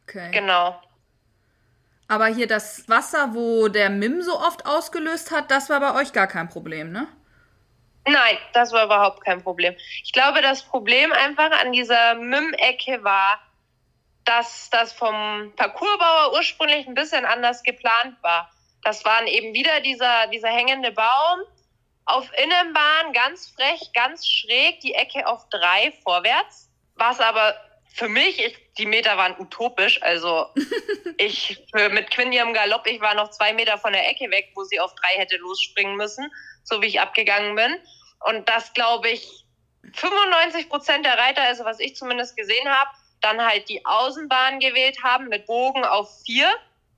Okay. Genau. Aber hier das Wasser, wo der Mim so oft ausgelöst hat, das war bei euch gar kein Problem, ne? Nein, das war überhaupt kein Problem. Ich glaube, das Problem einfach an dieser Mim-Ecke war, dass das vom Parcoursbauer ursprünglich ein bisschen anders geplant war. Das waren eben wieder dieser, dieser hängende Baum auf Innenbahn, ganz frech, ganz schräg, die Ecke auf drei vorwärts. Was aber für mich, ich, die Meter waren utopisch. Also ich mit Quinny im Galopp, ich war noch zwei Meter von der Ecke weg, wo sie auf drei hätte losspringen müssen, so wie ich abgegangen bin. Und das glaube ich 95 Prozent der Reiter, also was ich zumindest gesehen habe, dann halt die Außenbahn gewählt haben mit Bogen auf vier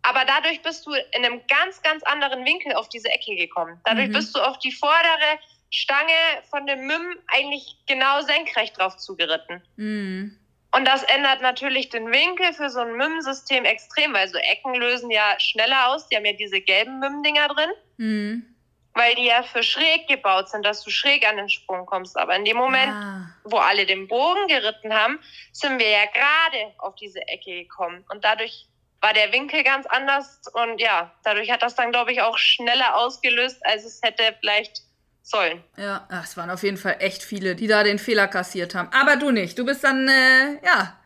aber dadurch bist du in einem ganz, ganz anderen Winkel auf diese Ecke gekommen. Dadurch mhm. bist du auf die vordere Stange von dem Mim eigentlich genau senkrecht drauf zugeritten. Mhm. Und das ändert natürlich den Winkel für so ein MIM-System extrem, weil so Ecken lösen ja schneller aus. Die haben ja diese gelben MIM-Dinger drin. Mhm. Weil die ja für schräg gebaut sind, dass du schräg an den Sprung kommst. Aber in dem Moment, ah. wo alle den Bogen geritten haben, sind wir ja gerade auf diese Ecke gekommen. Und dadurch war der Winkel ganz anders und ja, dadurch hat das dann, glaube ich, auch schneller ausgelöst, als es hätte vielleicht sollen. Ja, Ach, es waren auf jeden Fall echt viele, die da den Fehler kassiert haben. Aber du nicht. Du bist dann, äh, ja,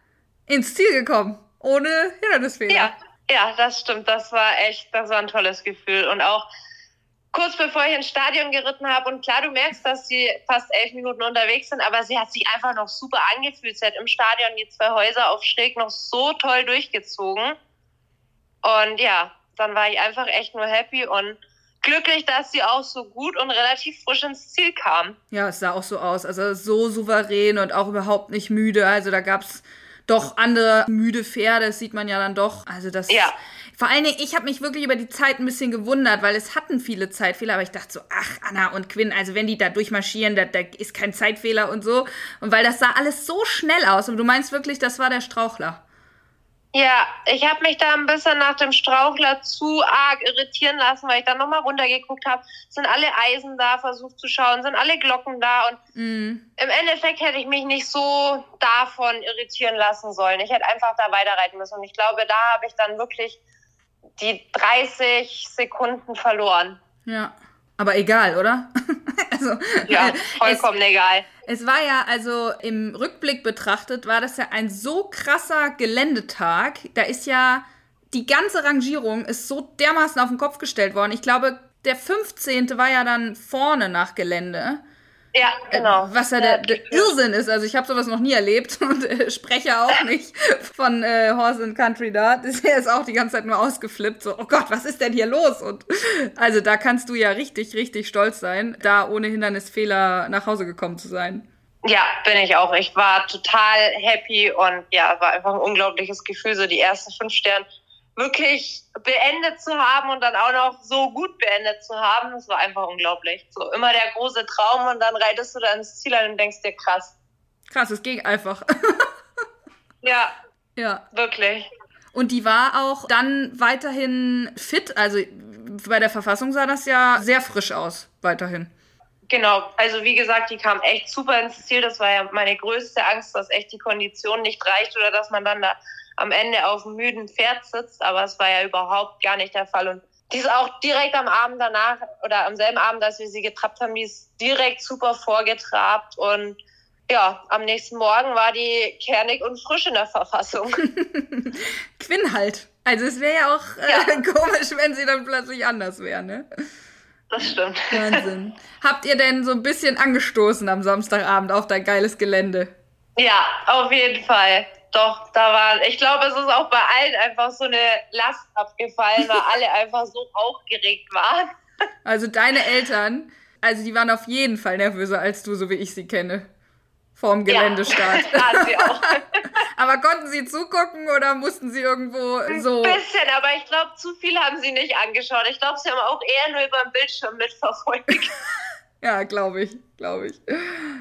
ins Ziel gekommen. Ohne Hindernisfehler. Ja, ja, das stimmt. Das war echt, das war ein tolles Gefühl. Und auch kurz bevor ich ins Stadion geritten habe, und klar, du merkst, dass sie fast elf Minuten unterwegs sind, aber sie hat sich einfach noch super angefühlt. Sie hat im Stadion die zwei Häuser auf Schräg noch so toll durchgezogen. Und ja, dann war ich einfach echt nur happy und glücklich, dass sie auch so gut und relativ frisch ins Ziel kam. Ja, es sah auch so aus. Also so souverän und auch überhaupt nicht müde. Also da gab es doch andere müde Pferde, das sieht man ja dann doch. Also das. Ja. Vor allen Dingen, ich habe mich wirklich über die Zeit ein bisschen gewundert, weil es hatten viele Zeitfehler, aber ich dachte so, ach, Anna und Quinn, also wenn die da durchmarschieren, da, da ist kein Zeitfehler und so. Und weil das sah alles so schnell aus. Und du meinst wirklich, das war der Strauchler. Ja, ich habe mich da ein bisschen nach dem Strauchler zu arg irritieren lassen, weil ich dann nochmal runtergeguckt habe. Sind alle Eisen da, versucht zu schauen, sind alle Glocken da und mm. im Endeffekt hätte ich mich nicht so davon irritieren lassen sollen. Ich hätte einfach da weiterreiten müssen und ich glaube, da habe ich dann wirklich die 30 Sekunden verloren. Ja, aber egal, oder? also, ja, vollkommen es, egal. Es war ja, also im Rückblick betrachtet, war das ja ein so krasser Geländetag. Da ist ja die ganze Rangierung ist so dermaßen auf den Kopf gestellt worden. Ich glaube, der 15. war ja dann vorne nach Gelände. Ja, genau. Äh, was ja der, der Irrsinn ist. Also ich habe sowas noch nie erlebt und äh, spreche auch nicht von äh, Horse and Country da. Der ist auch die ganze Zeit nur ausgeflippt. So, oh Gott, was ist denn hier los? Und also da kannst du ja richtig, richtig stolz sein, da ohne Hindernisfehler nach Hause gekommen zu sein. Ja, bin ich auch. Ich war total happy und ja, war einfach ein unglaubliches Gefühl, so die ersten fünf Sterne wirklich beendet zu haben und dann auch noch so gut beendet zu haben, das war einfach unglaublich. So immer der große Traum und dann reitest du da ins Ziel ein und denkst dir krass. Krass, es ging einfach. ja. Ja. Wirklich. Und die war auch dann weiterhin fit. Also bei der Verfassung sah das ja sehr frisch aus, weiterhin. Genau, also wie gesagt, die kam echt super ins Ziel. Das war ja meine größte Angst, dass echt die Kondition nicht reicht oder dass man dann da am Ende auf einem müden Pferd sitzt, aber es war ja überhaupt gar nicht der Fall. Und die ist auch direkt am Abend danach oder am selben Abend, als wir sie getrabt haben, die ist direkt super vorgetrabt und ja, am nächsten Morgen war die kernig und frisch in der Verfassung. Quinn halt. Also es wäre ja auch äh, ja. komisch, wenn sie dann plötzlich anders wäre, ne? Das stimmt. Wahnsinn. Habt ihr denn so ein bisschen angestoßen am Samstagabend auf dein geiles Gelände? Ja, auf jeden Fall. Doch, da war, ich glaube, es ist auch bei allen einfach so eine Last abgefallen, weil alle einfach so aufgeregt waren. Also deine Eltern, also die waren auf jeden Fall nervöser als du, so wie ich sie kenne. Vorm Geländestart. Ja, sie auch. aber konnten sie zugucken oder mussten sie irgendwo so. Ein bisschen, aber ich glaube, zu viel haben sie nicht angeschaut. Ich glaube, sie haben auch eher nur über den Bildschirm mitverfolgt. Ja, glaube ich, glaube ich.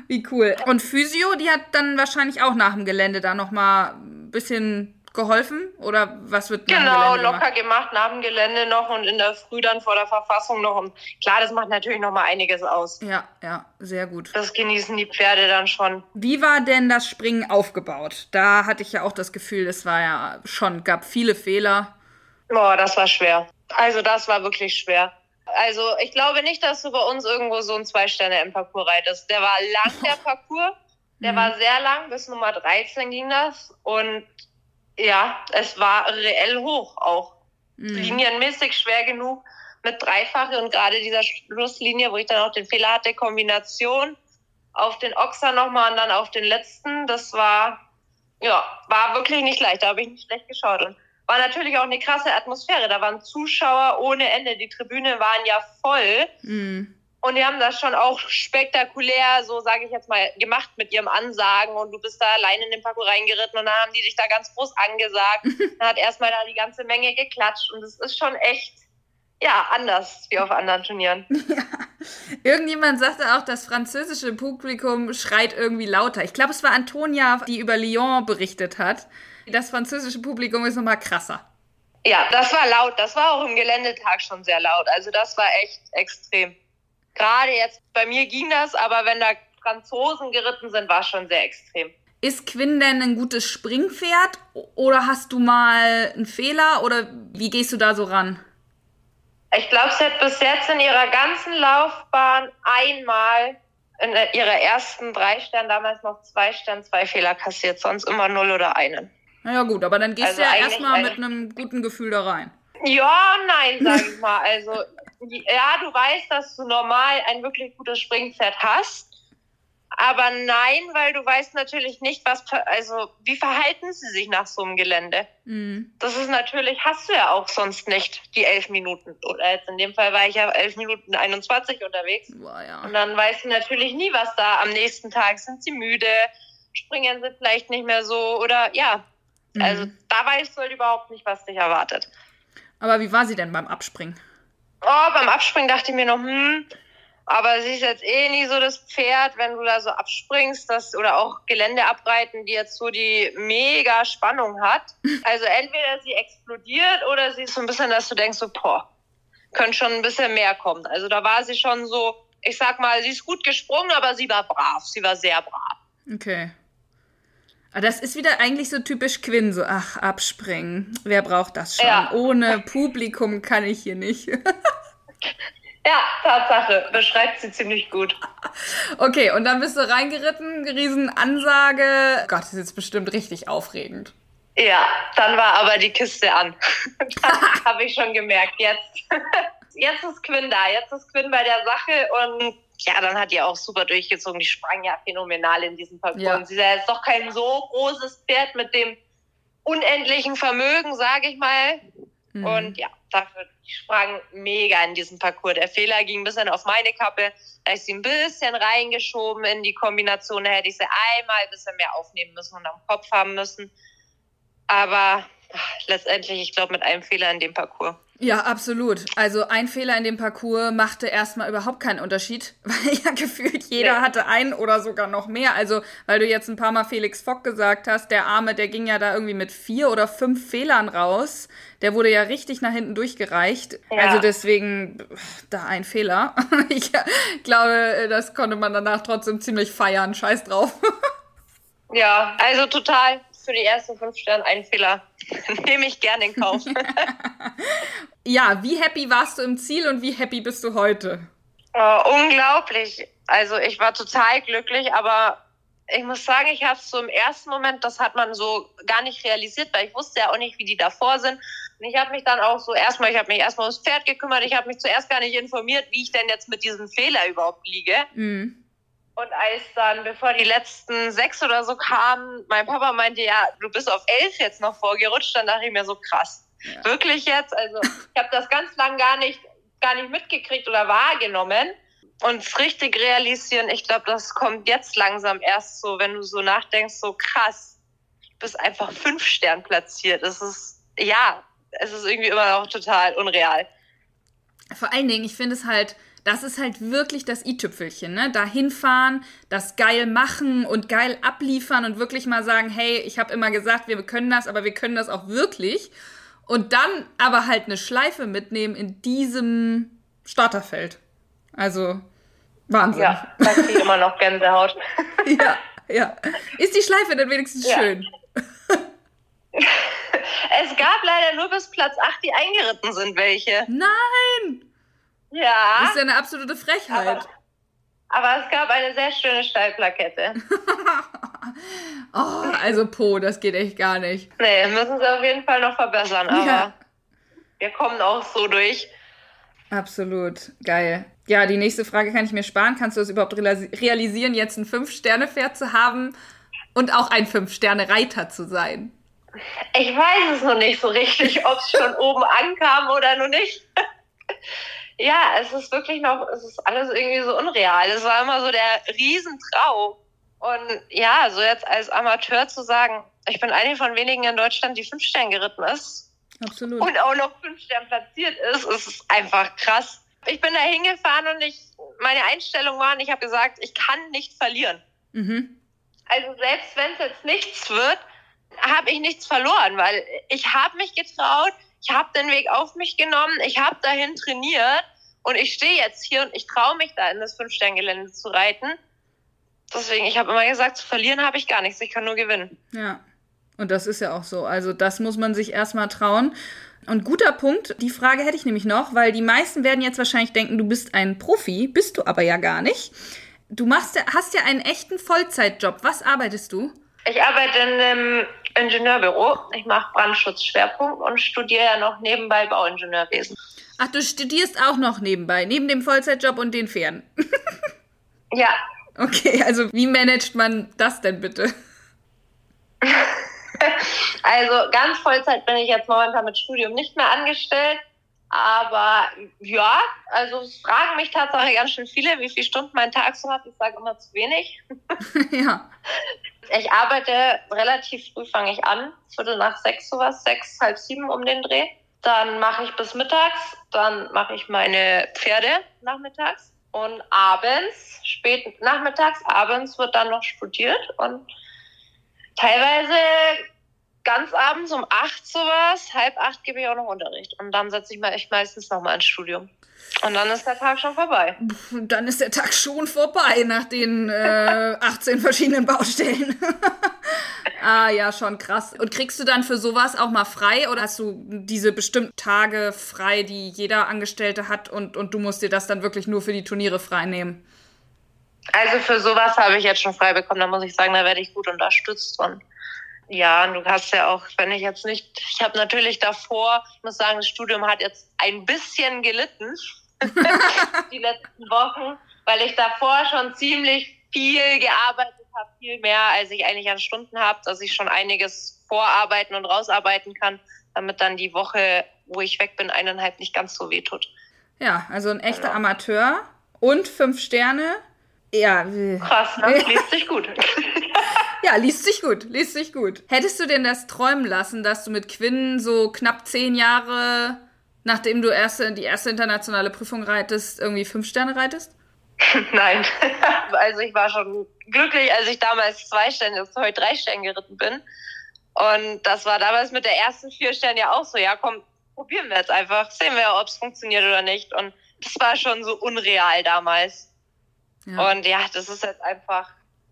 Wie cool. Und Physio, die hat dann wahrscheinlich auch nach dem Gelände da nochmal ein bisschen geholfen? Oder was wird Genau, locker gemacht nach dem Gelände noch und in der Früh dann vor der Verfassung noch. Und klar, das macht natürlich nochmal einiges aus. Ja, ja, sehr gut. Das genießen die Pferde dann schon. Wie war denn das Springen aufgebaut? Da hatte ich ja auch das Gefühl, es war ja schon, gab viele Fehler. Boah, das war schwer. Also das war wirklich schwer. Also ich glaube nicht, dass du bei uns irgendwo so ein Zwei-Sterne im Parcours reitest. Der war lang, der Parcours. Der mhm. war sehr lang, bis Nummer 13 ging das. Und ja, es war reell hoch auch. Mhm. Linienmäßig schwer genug mit Dreifache und gerade dieser Schlusslinie, wo ich dann auch den Fehler hatte, Kombination auf den Ochser nochmal und dann auf den letzten, das war, ja, war wirklich nicht leicht. Da habe ich nicht schlecht geschaut. Und war natürlich auch eine krasse Atmosphäre. Da waren Zuschauer ohne Ende. Die Tribüne waren ja voll. Mhm. Und die haben das schon auch spektakulär, so sage ich jetzt mal, gemacht mit ihrem Ansagen. Und du bist da allein in den Parcours reingeritten und dann haben die dich da ganz groß angesagt. dann hat erstmal da die ganze Menge geklatscht. Und es ist schon echt, ja, anders wie auf anderen Turnieren. Ja. Irgendjemand sagte auch, das französische Publikum schreit irgendwie lauter. Ich glaube, es war Antonia, die über Lyon berichtet hat. Das französische Publikum ist nochmal krasser. Ja, das war laut. Das war auch im Geländetag schon sehr laut. Also das war echt extrem. Gerade jetzt bei mir ging das, aber wenn da Franzosen geritten sind, war es schon sehr extrem. Ist Quinn denn ein gutes Springpferd oder hast du mal einen Fehler oder wie gehst du da so ran? Ich glaube, sie hat bis jetzt in ihrer ganzen Laufbahn einmal in ihrer ersten drei Stern, damals noch zwei Stern, zwei Fehler kassiert, sonst immer null oder einen. Naja gut, aber dann gehst also du ja erstmal mit einem guten Gefühl da rein. Ja, nein, sag ich mal. Also, ja, du weißt, dass du normal ein wirklich gutes Springpferd hast. Aber nein, weil du weißt natürlich nicht, was, also, wie verhalten sie sich nach so einem Gelände? Mhm. Das ist natürlich, hast du ja auch sonst nicht die elf Minuten. Oder jetzt in dem Fall war ich ja elf Minuten 21 unterwegs. Boah, ja. Und dann weißt du natürlich nie, was da am nächsten Tag sind sie müde, springen sie vielleicht nicht mehr so oder ja, Mhm. Also da weißt du halt überhaupt nicht, was dich erwartet. Aber wie war sie denn beim Abspringen? Oh, beim Abspringen dachte ich mir noch, hm, aber sie ist jetzt eh nie so das Pferd, wenn du da so abspringst, das, oder auch Gelände abreiten, die jetzt so die mega Spannung hat. Also entweder sie explodiert oder sie ist so ein bisschen, dass du denkst so, boah, könnte schon ein bisschen mehr kommen. Also da war sie schon so, ich sag mal, sie ist gut gesprungen, aber sie war brav. Sie war sehr brav. Okay. Aber das ist wieder eigentlich so typisch Quinn, so, ach, abspringen. Wer braucht das schon? Ja. Ohne Publikum kann ich hier nicht. ja, Tatsache. Beschreibt sie ziemlich gut. Okay, und dann bist du reingeritten, Riesenansage. Gott, das ist jetzt bestimmt richtig aufregend. Ja, dann war aber die Kiste an. das habe ich schon gemerkt. Jetzt, jetzt ist Quinn da. Jetzt ist Quinn bei der Sache und ja, dann hat die auch super durchgezogen. Die sprang ja phänomenal in diesem Parcours. Ja. Und sie ist ja jetzt doch kein so großes Pferd mit dem unendlichen Vermögen, sage ich mal. Mhm. Und ja, dafür sprang mega in diesem Parcours. Der Fehler ging ein bisschen auf meine Kappe. Da ist sie ein bisschen reingeschoben in die Kombination. Da hätte ich sie einmal ein bisschen mehr aufnehmen müssen und am Kopf haben müssen. Aber letztendlich, ich glaube, mit einem Fehler in dem Parcours. Ja, absolut. Also ein Fehler in dem Parcours machte erstmal überhaupt keinen Unterschied, weil ja gefühlt jeder Nee. hatte einen oder sogar noch mehr. Also, weil du jetzt ein paar Mal Felix Fock gesagt hast, der Arme, der ging ja da irgendwie mit vier oder fünf Fehlern raus. Der wurde ja richtig nach hinten durchgereicht. Ja. Also deswegen da ein Fehler. Ich glaube, das konnte man danach trotzdem ziemlich feiern. Scheiß drauf. Ja, also total für die ersten fünf Sterne ein Fehler. Nehme ich gerne in Kauf. Ja, wie happy warst du im Ziel und wie happy bist du heute? Oh, unglaublich. Also ich war total glücklich, aber ich muss sagen, ich habe es so im ersten Moment, das hat man so gar nicht realisiert, weil ich wusste ja auch nicht, wie die davor sind. Und ich habe mich dann auch so erstmal, ich habe mich erstmal ums Pferd gekümmert, ich habe mich zuerst gar nicht informiert, wie ich denn jetzt mit diesem Fehler überhaupt liege. Mhm. Und als dann, bevor die letzten sechs oder so kamen, mein Papa meinte, ja, du bist auf elf jetzt noch vorgerutscht, dann dachte ich mir so krass. Ja. Wirklich jetzt? Also ich habe das ganz lang gar nicht, gar nicht mitgekriegt oder wahrgenommen. Und es richtig realisieren, ich glaube, das kommt jetzt langsam erst so, wenn du so nachdenkst, so krass, du bist einfach fünf Stern platziert. Es ist, ja, es ist irgendwie immer noch total unreal. Vor allen Dingen, ich finde es halt, das ist halt wirklich das i-Tüpfelchen, ne? Da hinfahren, das geil machen und geil abliefern und wirklich mal sagen, hey, ich habe immer gesagt, wir können das, aber wir können das auch wirklich. Und dann aber halt eine Schleife mitnehmen in diesem Starterfeld. Also, Wahnsinn. Ja, da kriege immer noch Gänsehaut. ja, ja. Ist die Schleife denn wenigstens Ja. schön? Es gab leider nur bis Platz 8, die eingeritten sind, welche. Nein! Ja, Das ist ja eine absolute Frechheit. aber, aber es gab eine sehr schöne Steilplakette. Oh, also Po, das geht echt gar nicht. Nee, müssen sie auf jeden Fall noch verbessern, aber Ja. wir kommen auch so durch. Absolut. Geil. Ja, die nächste Frage kann ich mir sparen. Kannst du es überhaupt realisi- realisieren, jetzt ein Fünf-Sterne-Pferd zu haben und auch ein Fünf-Sterne-Reiter zu sein? Ich weiß es noch nicht so richtig, ob es schon oben ankam oder noch nicht. Ja, es ist wirklich noch, es ist alles irgendwie so unreal. Es war immer so der Riesentraum. Und ja, so jetzt als Amateur zu sagen, ich bin eine von wenigen in Deutschland, die fünf Sterne geritten ist Absolut. und auch noch fünf Sterne platziert ist, ist einfach krass. Ich bin da hingefahren und ich, meine Einstellung war, und ich habe gesagt, ich kann nicht verlieren. Mhm. Also selbst wenn es jetzt nichts wird, habe ich nichts verloren, weil ich habe mich getraut, ich habe den Weg auf mich genommen, ich habe dahin trainiert und ich stehe jetzt hier und ich traue mich da in das Fünf-Stern-Gelände zu reiten. Deswegen, ich habe immer gesagt, zu verlieren habe ich gar nichts, ich kann nur gewinnen. Ja. Und das ist ja auch so. Also das muss man sich erstmal trauen. Und guter Punkt, die Frage hätte ich nämlich noch, weil die meisten werden jetzt wahrscheinlich denken, du bist ein Profi, bist du aber ja gar nicht. Du machst ja, hast ja einen echten Vollzeitjob. Was arbeitest du? Ich arbeite in einem Ingenieurbüro, ich mache Brandschutzschwerpunkt und studiere ja noch nebenbei Bauingenieurwesen. Ach, du studierst auch noch nebenbei, neben dem Vollzeitjob und den Pferden. Ja, Okay, also wie managt man das denn bitte? Also ganz Vollzeit bin ich jetzt momentan mit Studium nicht mehr angestellt. Aber ja, also es fragen mich tatsächlich ganz schön viele, wie viele Stunden mein Tag so hat. Ich sage immer zu wenig. ja. Ich arbeite relativ früh, fange ich an, Viertel nach sechs sowas, sechs, halb sieben um den Dreh. Dann mache ich bis mittags, dann mache ich meine Pferde nachmittags. Und abends, spät nachmittags, abends wird dann noch studiert. Und teilweise ganz abends um acht sowas, halb acht gebe ich auch noch Unterricht und dann setze ich mich meistens nochmal ins Studium. Und dann ist der Tag schon vorbei. Und dann ist der Tag schon vorbei nach den äh, 18 verschiedenen Baustellen. ah ja, schon krass. Und kriegst du dann für sowas auch mal frei oder hast du diese bestimmten Tage frei, die jeder Angestellte hat und, und du musst dir das dann wirklich nur für die Turniere frei nehmen? Also für sowas habe ich jetzt schon frei bekommen. Da muss ich sagen, da werde ich gut unterstützt. Und ja, und du hast ja auch, wenn ich jetzt nicht, ich habe natürlich davor, ich muss sagen, das Studium hat jetzt ein bisschen gelitten die letzten Wochen. weil ich davor schon ziemlich viel gearbeitet habe, viel mehr, als ich eigentlich an Stunden habe, dass ich schon einiges vorarbeiten und rausarbeiten kann, damit dann die Woche, wo ich weg bin, eineinhalb nicht ganz so weh tut. Ja, also ein echter genau. Amateur und fünf Sterne. Ja. Krass, ne? Liest sich gut. Ja, liest sich gut, liest sich gut. Hättest du denn das träumen lassen, dass du mit Quinn so knapp zehn Jahre, nachdem du erste, die erste internationale Prüfung reitest, irgendwie fünf Sterne reitest? Nein. also ich war schon glücklich, als ich damals zwei Sterne, jetzt heute drei Sterne geritten bin. Und das war damals mit der ersten vier Sterne ja auch so, ja komm, probieren wir jetzt einfach, sehen wir, ob es funktioniert oder nicht. Und das war schon so unreal damals. Ja. Und ja, das ist jetzt einfach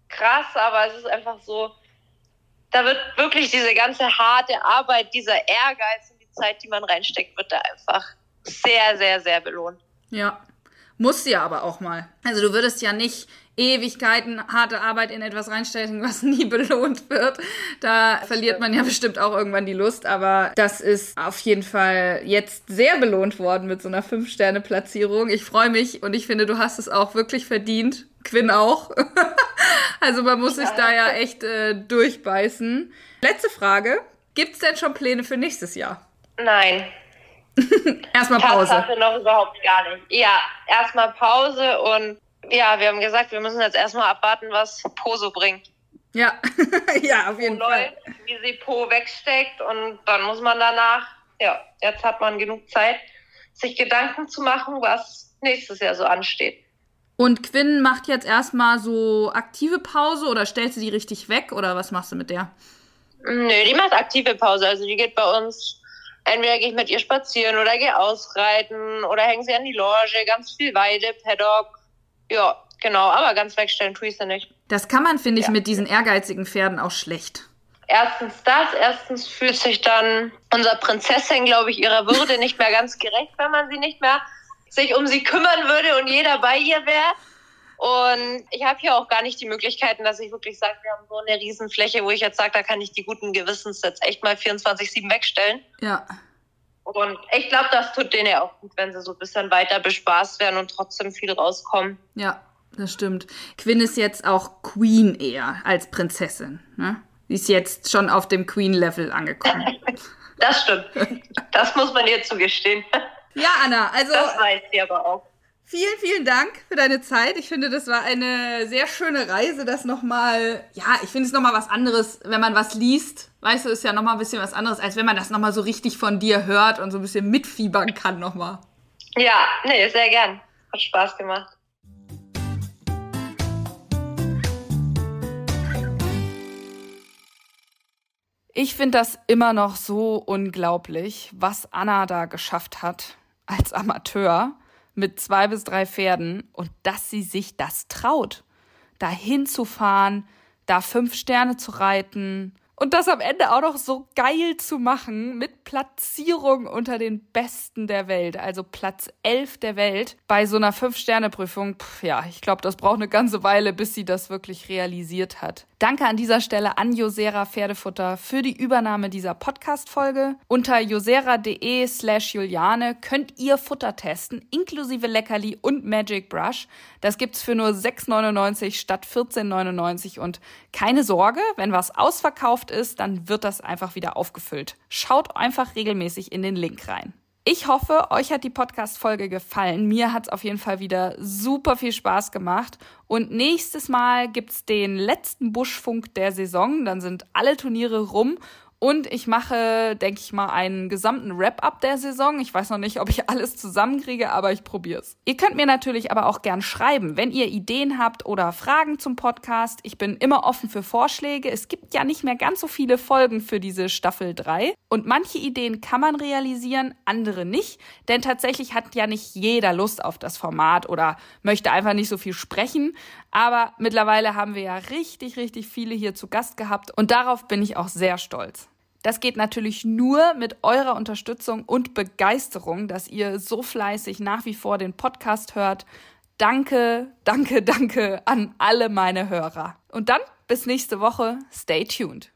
krass, aber es ist einfach so, da wird wirklich diese ganze harte Arbeit, dieser Ehrgeiz und die Zeit, die man reinsteckt, wird da einfach sehr, sehr, sehr belohnt. Ja, muss ja aber auch mal. Also du würdest ja nicht Ewigkeiten harte Arbeit in etwas reinstecken, was nie belohnt wird. Da verliert man ja bestimmt auch irgendwann die Lust, aber das ist auf jeden Fall jetzt sehr belohnt worden mit so einer 5-Sterne-Platzierung. Ich freue mich und ich finde, du hast es auch wirklich verdient. Quinn auch. also man muss sich da ja echt äh, durchbeißen. Letzte Frage. Gibt es denn schon Pläne für nächstes Jahr? Nein. erstmal Pause. Tatsache noch überhaupt gar nicht. Ja, erstmal Pause und ja, wir haben gesagt, wir müssen jetzt erstmal abwarten, was Po so bringt. Ja, ja, auf jeden Fall. Läuft, wie sie Po wegsteckt und dann muss man danach, ja, jetzt hat man genug Zeit, sich Gedanken zu machen, was nächstes Jahr so ansteht. Und Quinn macht jetzt erstmal so aktive Pause oder stellst du die richtig weg oder was machst du mit der? Nö, die macht aktive Pause. Also die geht bei uns, entweder gehe ich mit ihr spazieren oder gehe ausreiten oder hängen sie an die Loge, ganz viel Weide, Paddock, ja, genau, aber ganz wegstellen tue ich sie nicht. Das kann man, finde ich, ja. mit diesen ehrgeizigen Pferden auch schlecht. Erstens das, erstens fühlt sich dann unser Prinzessin, glaube ich, ihrer Würde nicht mehr ganz gerecht, wenn man sie nicht mehr sich um sie kümmern würde und jeder bei ihr wäre. Und ich habe hier auch gar nicht die Möglichkeiten, dass ich wirklich sage, wir haben so eine Riesenfläche, wo ich jetzt sage, da kann ich die guten Gewissens jetzt echt mal 24-7 wegstellen. Ja. Und ich glaube, das tut denen ja auch gut, wenn sie so ein bisschen weiter bespaßt werden und trotzdem viel rauskommen. Ja, das stimmt. Quinn ist jetzt auch Queen eher als Prinzessin. Ne? Sie ist jetzt schon auf dem Queen-Level angekommen. das stimmt. Das muss man ihr zugestehen. Ja, Anna, also. Das weiß sie aber auch. Vielen, vielen Dank für deine Zeit. Ich finde, das war eine sehr schöne Reise, das nochmal, ja, ich finde es nochmal was anderes, wenn man was liest. Weißt du, ist ja nochmal ein bisschen was anderes, als wenn man das nochmal so richtig von dir hört und so ein bisschen mitfiebern kann nochmal. Ja, nee, sehr gern. Hat Spaß gemacht. Ich finde das immer noch so unglaublich, was Anna da geschafft hat als Amateur mit zwei bis drei Pferden und dass sie sich das traut, da hinzufahren, da fünf Sterne zu reiten und das am Ende auch noch so geil zu machen mit Platzierung unter den Besten der Welt, also Platz 11 der Welt bei so einer Fünf-Sterne-Prüfung. Ja, ich glaube, das braucht eine ganze Weile, bis sie das wirklich realisiert hat. Danke an dieser Stelle an Josera Pferdefutter für die Übernahme dieser Podcast-Folge. Unter josera.de slash Juliane könnt ihr Futter testen, inklusive Leckerli und Magic Brush. Das gibt's für nur 6,99 statt 14,99 und keine Sorge, wenn was ausverkauft ist, dann wird das einfach wieder aufgefüllt. Schaut einfach regelmäßig in den Link rein. Ich hoffe, euch hat die Podcast-Folge gefallen. Mir hat es auf jeden Fall wieder super viel Spaß gemacht. Und nächstes Mal gibt's den letzten Buschfunk der Saison. Dann sind alle Turniere rum und ich mache, denke ich mal, einen gesamten Wrap-up der Saison. Ich weiß noch nicht, ob ich alles zusammenkriege, aber ich probier's. Ihr könnt mir natürlich aber auch gern schreiben, wenn ihr Ideen habt oder Fragen zum Podcast. Ich bin immer offen für Vorschläge. Es gibt ja nicht mehr ganz so viele Folgen für diese Staffel 3. Und manche Ideen kann man realisieren, andere nicht. Denn tatsächlich hat ja nicht jeder Lust auf das Format oder möchte einfach nicht so viel sprechen. Aber mittlerweile haben wir ja richtig, richtig viele hier zu Gast gehabt und darauf bin ich auch sehr stolz. Das geht natürlich nur mit eurer Unterstützung und Begeisterung, dass ihr so fleißig nach wie vor den Podcast hört. Danke, danke, danke an alle meine Hörer. Und dann bis nächste Woche. Stay tuned.